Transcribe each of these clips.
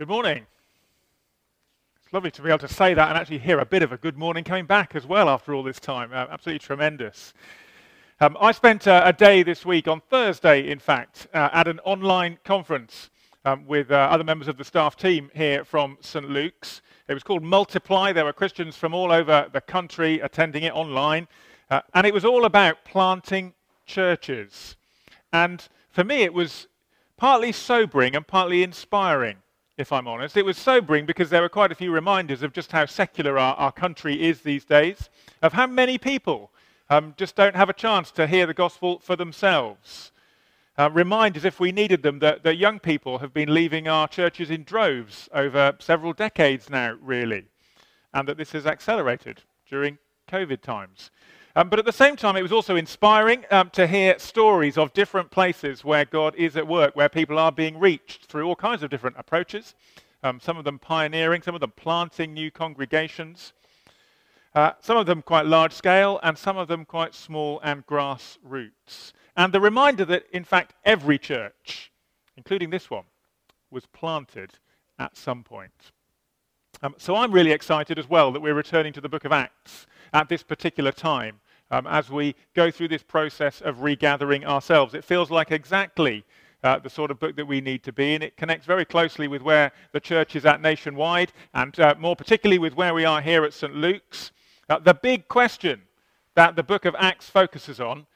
Good morning. It's lovely to be able to say that and actually hear a bit of a good morning coming back as well after all this time. Uh, absolutely tremendous. Um, I spent uh, a day this week, on Thursday, in fact, uh, at an online conference um, with uh, other members of the staff team here from St. Luke's. It was called Multiply. There were Christians from all over the country attending it online. Uh, and it was all about planting churches. And for me, it was partly sobering and partly inspiring, if I'm honest. It was sobering because there were quite a few reminders of just how secular our, our country is these days, of how many people um, just don't have a chance to hear the gospel for themselves. Uh, reminders, if we needed them, that, that young people have been leaving our churches in droves over several decades now, really, and that this has accelerated during COVID times. Um, but at the same time, it was also inspiring um, to hear stories of different places where God is at work, where people are being reached through all kinds of different approaches. Um, some of them pioneering, some of them planting new congregations, uh, some of them quite large scale, and some of them quite small and grassroots. And the reminder that, in fact, every church, including this one, was planted at some point. Um, so I'm really excited as well that we're returning to the book of Acts at this particular time um, as we go through this process of regathering ourselves. It feels like exactly uh, the sort of book that we need to be in. It connects very closely with where the church is at nationwide, and uh, more particularly with where we are here at St. Luke's. Uh, the big question that the book of Acts focuses on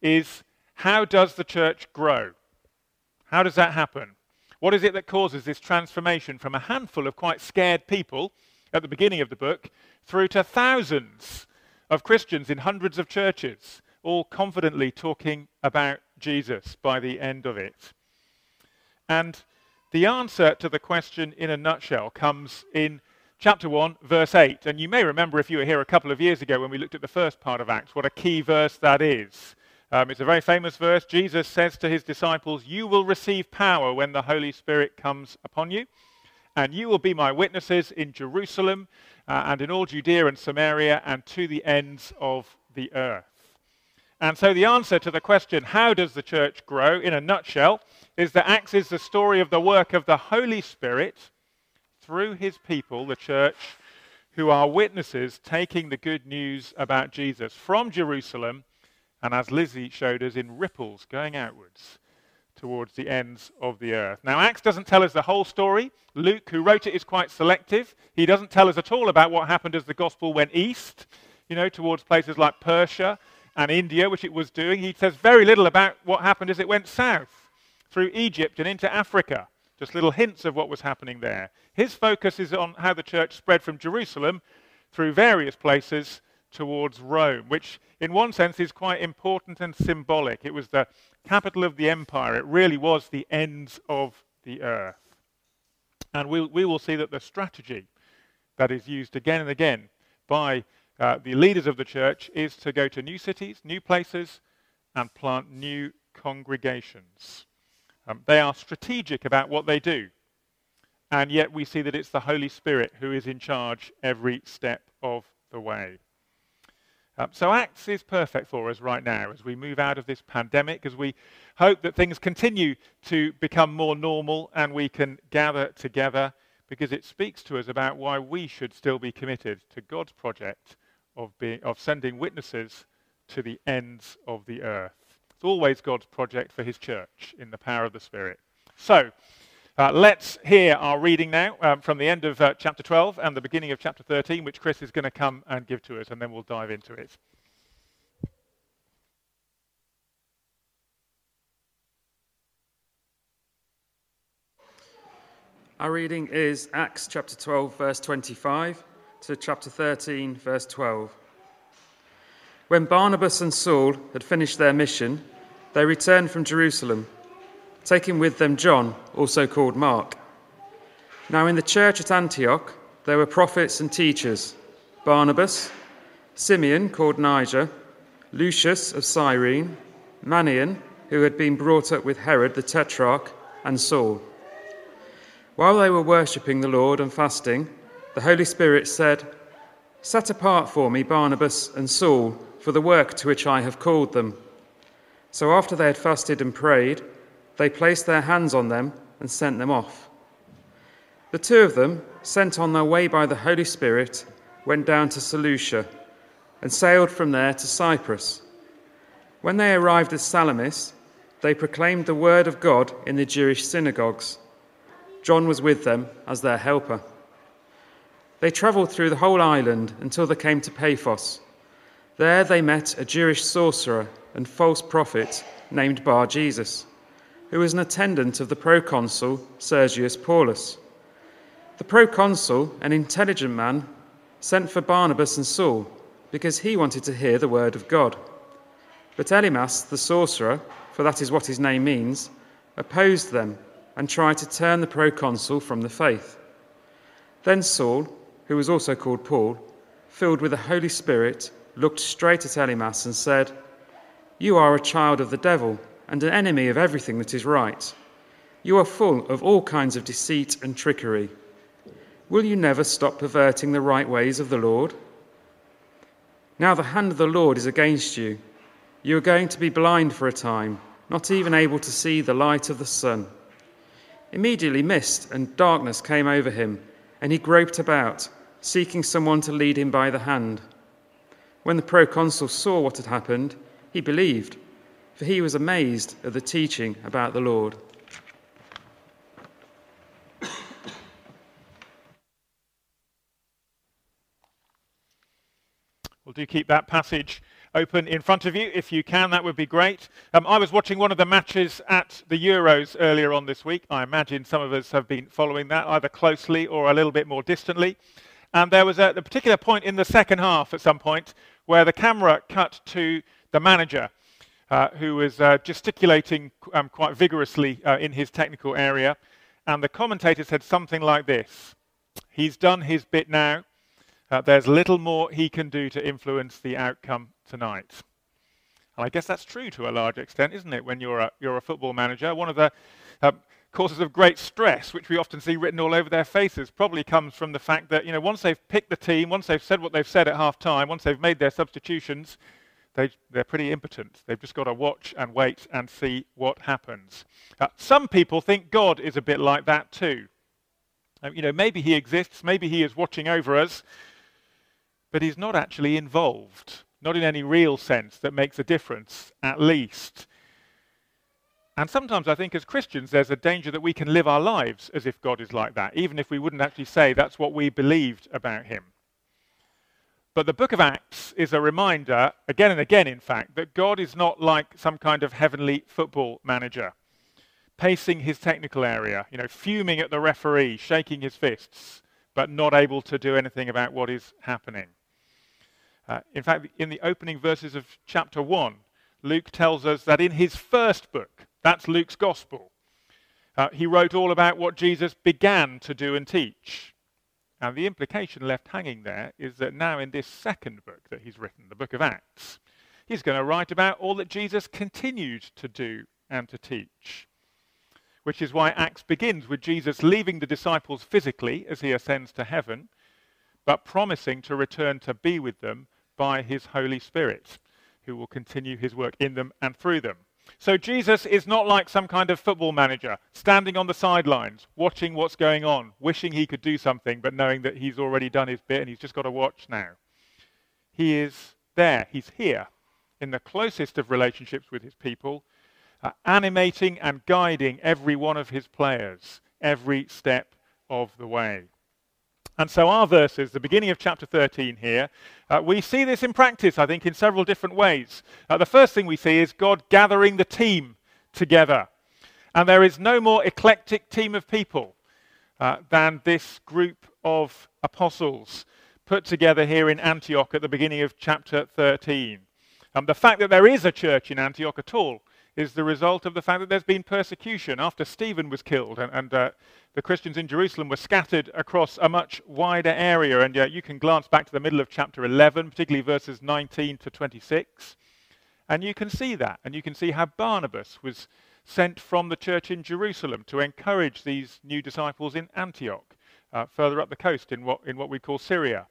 is how does the church grow? How does that happen? What is it that causes this transformation from a handful of quite scared people at the beginning of the book through to thousands of Christians in hundreds of churches, all confidently talking about Jesus by the end of it. And the answer to the question in a nutshell comes in chapter 1, verse 8. And you may remember if you were here a couple of years ago when we looked at the first part of Acts, what a key verse that is. Um, it's a very famous verse. Jesus says to his disciples, You will receive power when the Holy Spirit comes upon you, and you will be my witnesses in Jerusalem uh, and in all Judea and Samaria and to the ends of the earth. And so the answer to the question, how does the church grow, in a nutshell, is that Acts is the story of the work of the Holy Spirit through his people, the church, who are witnesses taking the good news about Jesus from Jerusalem, and as Lizzie showed us, in ripples going outwards towards the ends of the earth. Now, Acts doesn't tell us the whole story. Luke, who wrote it, is quite selective. He doesn't tell us at all about what happened as the gospel went east, you know, towards places like Persia and India, which it was doing. He says very little about what happened as it went south through Egypt and into Africa. Just little hints of what was happening there. His focus is on how the church spread from Jerusalem through various places towards Rome, which in one sense is quite important and symbolic. It was the capital of the empire. It really was the ends of the earth. And we'll, we will see that the strategy that is used again and again by uh, the leaders of the church is to go to new cities, new places, and plant new congregations. Um, they are strategic about what they do. And yet we see that it's the Holy Spirit who is in charge every step of the way. Um, so Acts is perfect for us right now as we move out of this pandemic, as we hope that things continue to become more normal and we can gather together because it speaks to us about why we should still be committed to God's project of, being, of sending witnesses to the ends of the earth. It's always God's project for his church in the power of the Spirit. So, uh, let's hear our reading now um, from the end of uh, chapter 12 and the beginning of chapter 13, which Chris is going to come and give to us, and then we'll dive into it. Our reading is Acts chapter 12, verse 25 to chapter 13, verse 12. When Barnabas and Saul had finished their mission, they returned from Jerusalem taking with them John, also called Mark. Now, in the church at Antioch, there were prophets and teachers Barnabas, Simeon, called Niger, Lucius of Cyrene, Manaen, who had been brought up with Herod the Tetrarch, and Saul. While they were worshipping the Lord and fasting, the Holy Spirit said, Set apart for me Barnabas and Saul for the work to which I have called them. So after they had fasted and prayed, they placed their hands on them and sent them off. The two of them, sent on their way by the Holy Spirit, went down to Seleucia and sailed from there to Cyprus. When they arrived at Salamis, they proclaimed the word of God in the Jewish synagogues. John was with them as their helper. They travelled through the whole island until they came to Paphos. There they met a Jewish sorcerer and false prophet named Bar Jesus, who was an attendant of the proconsul Sergius Paulus. The proconsul, an intelligent man, sent for Barnabas and Saul because he wanted to hear the word of God. But Elymas, the sorcerer, for that is what his name means, opposed them and tried to turn the proconsul from the faith. Then Saul, who was also called Paul, filled with the Holy Spirit, looked straight at Elymas and said, You are a child of the devil and an enemy of everything that is right. You are full of all kinds of deceit and trickery. Will you never stop perverting the right ways of the Lord? Now the hand of the Lord is against you. You are going to be blind for a time, not even able to see the light of the sun. Immediately, mist and darkness came over him, and he groped about, seeking someone to lead him by the hand. When the proconsul saw what had happened, he believed, for he was amazed at the teaching about the Lord. Well, do keep that passage open in front of you if you can. That would be great. Um, I was watching one of the matches at the Euros earlier on this week. I imagine some of us have been following that either closely or a little bit more distantly. And there was a, a particular point in the second half at some point where the camera cut to the manager. Uh, who was uh, gesticulating um, quite vigorously uh, in his technical area. And the commentator said something like this He's done his bit now. Uh, there's little more he can do to influence the outcome tonight. And I guess that's true to a large extent, isn't it, when you're a, you're a football manager? One of the uh, causes of great stress, which we often see written all over their faces, probably comes from the fact that, you know, once they've picked the team, once they've said what they've said at half time, once they've made their substitutions, they, are pretty impotent. They've just got to watch and wait and see what happens. Uh, some people think God is a bit like that too. Uh, you know, maybe he exists, maybe he is watching over us, but he's not actually involved, not in any real sense that makes a difference, at least. And sometimes I think as Christians there's a danger that we can live our lives as if God is like that, even if we wouldn't actually say that's what we believed about him. But the book of Acts is a reminder, again and again, in fact, that God is not like some kind of heavenly football manager, pacing his technical area, you know, fuming at the referee, shaking his fists, but not able to do anything about what is happening. Uh, in fact, in the opening verses of chapter 1, Luke tells us that in his first book, that's Luke's gospel, uh, he wrote all about what Jesus began to do and teach. And the implication left hanging there is that now in this second book that he's written, the book of Acts, he's going to write about all that Jesus continued to do and to teach. Which is why Acts begins with Jesus leaving the disciples physically as he ascends to heaven, but promising to return to be with them by his Holy Spirit, who will continue his work in them and through them. So Jesus is not like some kind of football manager, standing on the sidelines, watching what's going on, wishing he could do something, but knowing that he's already done his bit and he's just got to watch now. He is there, he's here, in the closest of relationships with his people, uh, animating and guiding every one of his players, every step of the way. And so our verses, the beginning of chapter 13 here, uh, we see this in practice, I think, in several different ways. Uh, the first thing we see is God gathering the team together. And there is no more eclectic team of people uh, than this group of apostles put together here in Antioch at the beginning of chapter 13. Um, the fact that there is a church in Antioch at all is the result of the fact that there's been persecution after Stephen was killed and, and uh, the Christians in Jerusalem were scattered across a much wider area. And you can glance back to the middle of chapter 11, particularly verses 19 to 26, and you can see that. And you can see how Barnabas was sent from the church in Jerusalem to encourage these new disciples in Antioch, uh, further up the coast in what, in what we call Syria,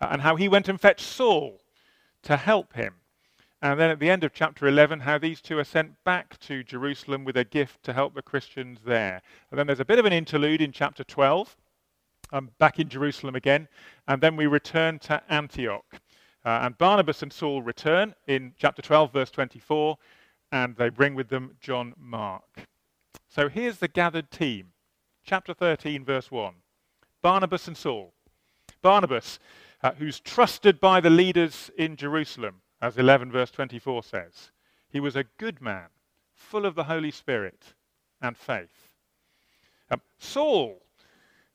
uh, and how he went and fetched Saul to help him And then at the end of chapter 11, how these two are sent back to Jerusalem with a gift to help the Christians there. And then there's a bit of an interlude in chapter 12, um, back in Jerusalem again. And then we return to Antioch. Uh, and Barnabas and Saul return in chapter 12, verse 24, and they bring with them John Mark. So here's the gathered team. Chapter 13, verse 1. Barnabas and Saul. Barnabas, uh, who's trusted by the leaders in Jerusalem, as 11 verse 24 says. He was a good man, full of the Holy Spirit and faith. Um, Saul,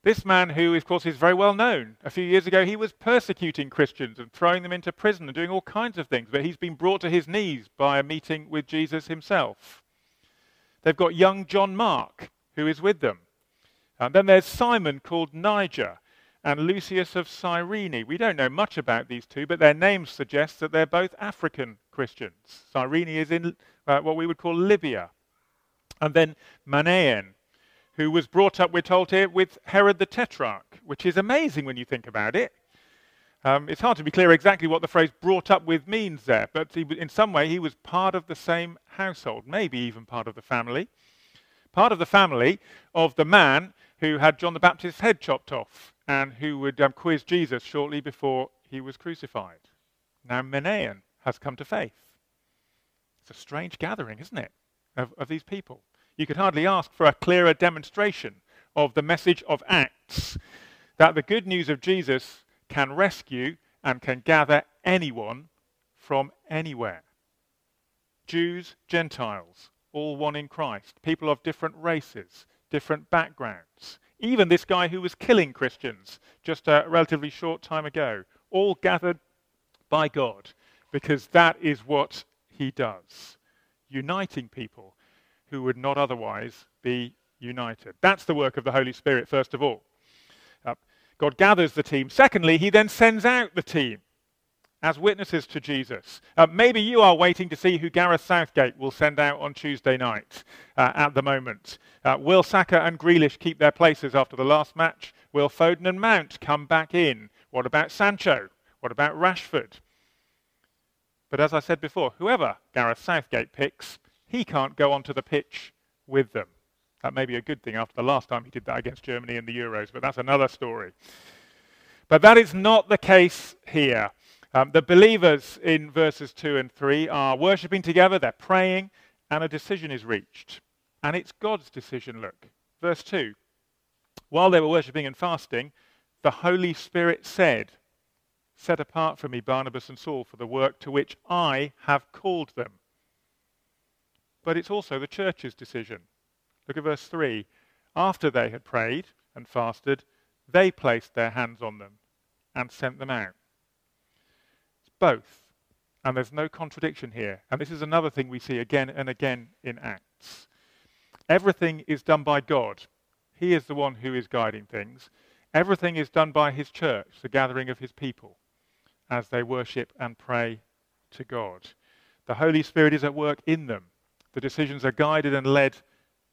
this man who, of course, is very well known. A few years ago, he was persecuting Christians and throwing them into prison and doing all kinds of things, but he's been brought to his knees by a meeting with Jesus himself. They've got young John Mark, who is with them. And then there's Simon called Niger, and Lucius of Cyrene. We don't know much about these two, but their names suggest that they're both African Christians. Cyrene is in uh, what we would call Libya. And then Manaen, who was brought up, we're told here, with Herod the Tetrarch, which is amazing when you think about it. Um, it's hard to be clear exactly what the phrase brought up with means there, but he, in some way he was part of the same household, maybe even part of the family. Part of the family of the man who had John the Baptist's head chopped off and who would um, quiz Jesus shortly before he was crucified. Now, Manaen has come to faith. It's a strange gathering, isn't it, of, of these people? You could hardly ask for a clearer demonstration of the message of Acts that the good news of Jesus can rescue and can gather anyone from anywhere. Jews, Gentiles, all one in Christ, people of different races, different backgrounds, even this guy who was killing Christians just a relatively short time ago, all gathered by God, because that is what he does, uniting people who would not otherwise be united. That's the work of the Holy Spirit, first of all. Uh, God gathers the team. Secondly, he then sends out the team as witnesses to Jesus. Uh, maybe you are waiting to see who Gareth Southgate will send out on Tuesday night uh, at the moment. Uh, will Saka and Grealish keep their places after the last match? Will Foden and Mount come back in? What about Sancho? What about Rashford? But as I said before, whoever Gareth Southgate picks, he can't go onto the pitch with them. That may be a good thing after the last time he did that against Germany in the Euros, but that's another story. But that is not the case here. Um, the believers in verses 2 and 3 are worshipping together, they're praying, and a decision is reached. And it's God's decision, look. Verse 2 While they were worshipping and fasting, the Holy Spirit said, Set apart for me Barnabas and Saul for the work to which I have called them. But it's also the church's decision. Look at verse 3. After they had prayed and fasted, they placed their hands on them and sent them out both. And there's no contradiction here. And this is another thing we see again and again in Acts. Everything is done by God. He is the one who is guiding things. Everything is done by his church, the gathering of his people, as they worship and pray to God. The Holy Spirit is at work in them. The decisions are guided and led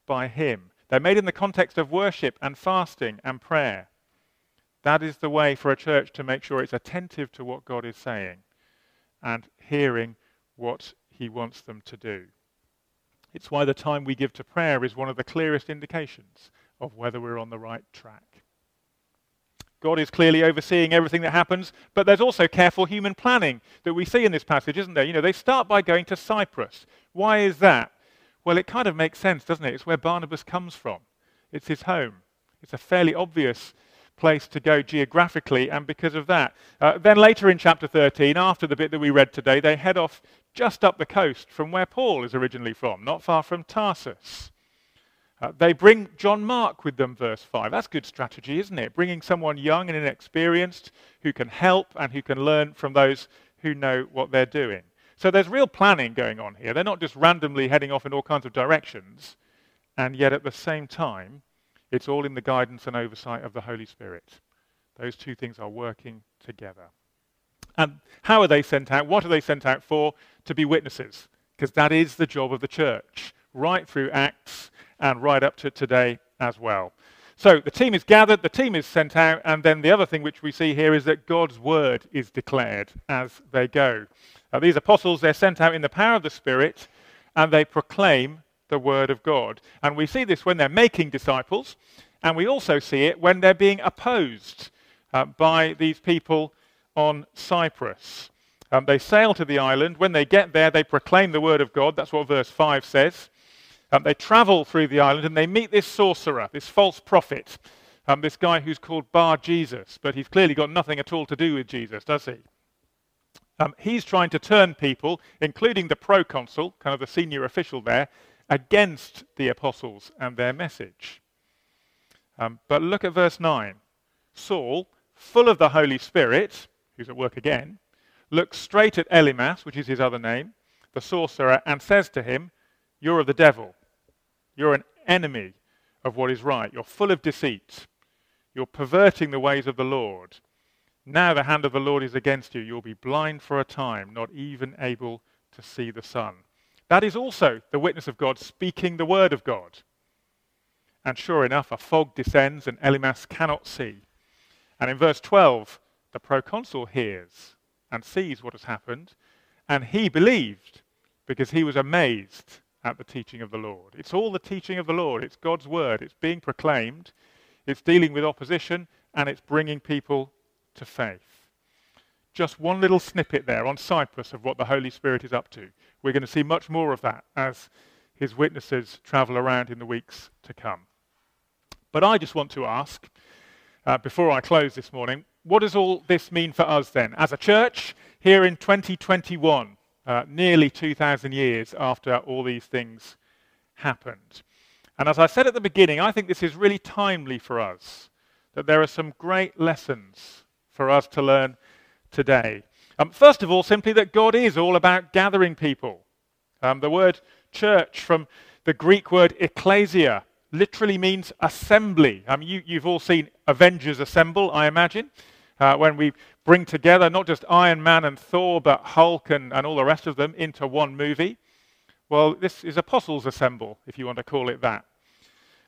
by him. They're made in the context of worship and fasting and prayer. That is the way for a church to make sure it's attentive to what God is saying and hearing what he wants them to do. It's why the time we give to prayer is one of the clearest indications of whether we're on the right track. God is clearly overseeing everything that happens, but there's also careful human planning that we see in this passage, isn't there? You know, they start by going to Cyprus. Why is that? Well, it kind of makes sense, doesn't it? It's where Barnabas comes from. It's his home. It's a fairly obvious place to go geographically, and because of that. Uh, then later in chapter 13, after the bit that we read today, they head off just up the coast from where Paul is originally from, not far from Tarsus. Uh, they bring John Mark with them, verse 5. That's good strategy, isn't it? Bringing someone young and inexperienced who can help and who can learn from those who know what they're doing. So there's real planning going on here. They're not just randomly heading off in all kinds of directions, and yet at the same time, it's all in the guidance and oversight of the Holy Spirit. Those two things are working together. And how are they sent out? What are they sent out for? To be witnesses, because that is the job of the church, right through Acts and right up to today as well. So the team is gathered, the team is sent out, and then the other thing which we see here is that God's word is declared as they go. Now, these apostles, they're sent out in the power of the Spirit, and they proclaim the word of God. And we see this when they're making disciples, and we also see it when they're being opposed uh, by these people on Cyprus. Um, they sail to the island. When they get there, they proclaim the word of God. That's what verse 5 says. Um, they travel through the island and they meet this sorcerer, this false prophet, um, this guy who's called Bar Jesus, but he's clearly got nothing at all to do with Jesus, does he? Um, he's trying to turn people, including the proconsul, kind of the senior official there, against the apostles and their message. Um, but look at verse 9. Saul, full of the Holy Spirit, who's at work again, looks straight at Elymas, which is his other name, the sorcerer, and says to him, You're of the devil. You're an enemy of what is right. You're full of deceit. You're perverting the ways of the Lord. Now the hand of the Lord is against you. You'll be blind for a time, not even able to see the sun. That is also the witness of God speaking the word of God. And sure enough, a fog descends and Elymas cannot see. And in verse 12, the proconsul hears and sees what has happened, and he believed because he was amazed at the teaching of the Lord. It's all the teaching of the Lord. It's God's word. It's being proclaimed. It's dealing with opposition and it's bringing people to faith. Just one little snippet there on Cyprus of what the Holy Spirit is up to. We're going to see much more of that as his witnesses travel around in the weeks to come. But I just want to ask, uh, before I close this morning, what does all this mean for us then? As a church, here in 2021, uh, nearly 2,000 years after all these things happened. And as I said at the beginning, I think this is really timely for us, that there are some great lessons for us to learn today. Um, first of all, simply that God is all about gathering people. Um, the word church from the Greek word ecclesia literally means assembly. Um, you, you've all seen Avengers Assemble, I imagine, uh, when we bring together not just Iron Man and Thor, but Hulk and, and all the rest of them into one movie. Well, this is Apostles Assemble, if you want to call it that.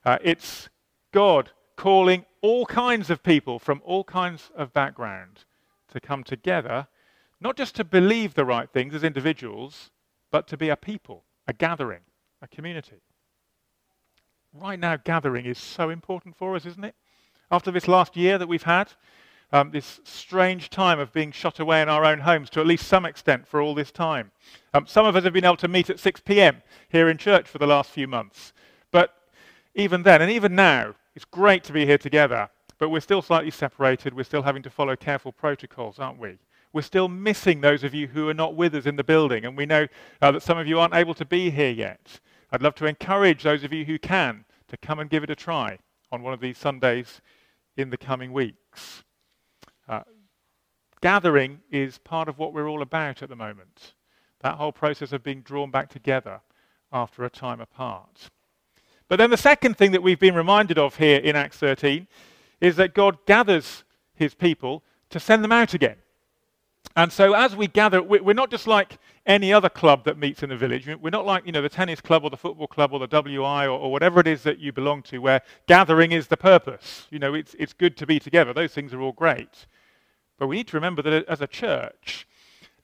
Uh, it's God calling all kinds of people from all kinds of background to come together, not just to believe the right things as individuals, but to be a people, a gathering, a community. Right now, gathering is so important for us, isn't it? After this last year that we've had, um, this strange time of being shut away in our own homes to at least some extent for all this time. Um, some of us have been able to meet at 6 p.m. here in church for the last few months. But even then, and even now, it's great to be here together, but we're still slightly separated. We're still having to follow careful protocols, aren't we? We're still missing those of you who are not with us in the building, and we know uh, that some of you aren't able to be here yet. I'd love to encourage those of you who can to come and give it a try on one of these Sundays in the coming weeks. Uh, gathering is part of what we're all about at the moment. That whole process of being drawn back together after a time apart. But then the second thing that we've been reminded of here in Acts 13 is that God gathers his people to send them out again. And so as we gather, we're not just like any other club that meets in the village. We're not like, you know, the tennis club or the football club or the WI or, or whatever it is that you belong to where gathering is the purpose. You know, it's, it's good to be together. Those things are all great. But we need to remember that as a church,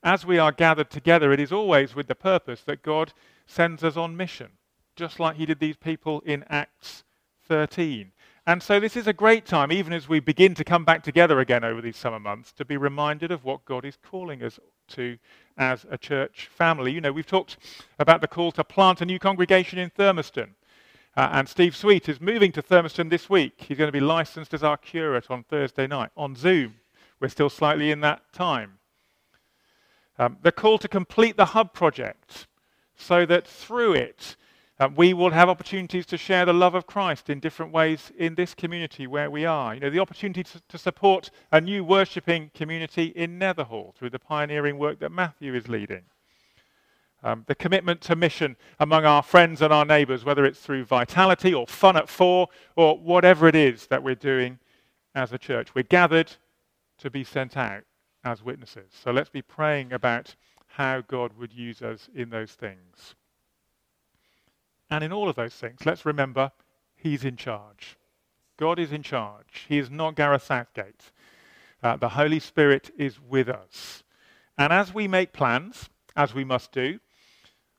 as we are gathered together, it is always with the purpose that God sends us on mission, just like he did these people in Acts 13. And so this is a great time, even as we begin to come back together again over these summer months, to be reminded of what God is calling us to as a church family. You know, we've talked about the call to plant a new congregation in Thurmaston. Uh, and Steve Sweet is moving to Thurmaston this week. He's going to be licensed as our curate on Thursday night on Zoom. We're still slightly in that time. Um, the call to complete the hub project so that through it uh, we will have opportunities to share the love of Christ in different ways in this community where we are. You know, the opportunity to, to support a new worshipping community in Netherhall through the pioneering work that Matthew is leading. Um, the commitment to mission among our friends and our neighbours, whether it's through vitality or fun at four or whatever it is that we're doing as a church. We're gathered to be sent out as witnesses. So let's be praying about how God would use us in those things. And in all of those things, let's remember He's in charge. God is in charge. He is not Gareth Southgate. Uh, the Holy Spirit is with us. And as we make plans, as we must do,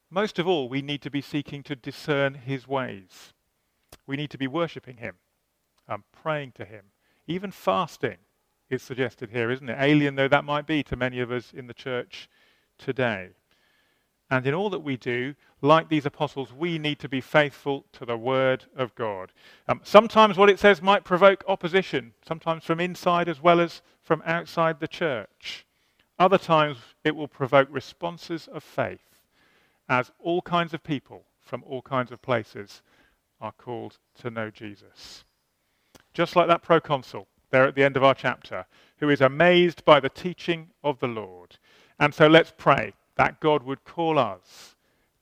most of all, we need to be seeking to discern his ways. We need to be worshipping him and praying to him. Even fasting is suggested here, isn't it? Alien though that might be to many of us in the church today. And in all that we do, like these apostles, we need to be faithful to the word of God. Um, sometimes what it says might provoke opposition, sometimes from inside as well as from outside the church. Other times it will provoke responses of faith as all kinds of people from all kinds of places are called to know Jesus. Just like that proconsul there at the end of our chapter, who is amazed by the teaching of the Lord. And so let's pray that God would call us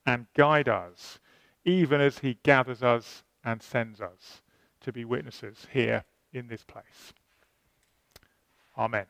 and guide us, even as he gathers us and sends us to be witnesses here in this place. Amen.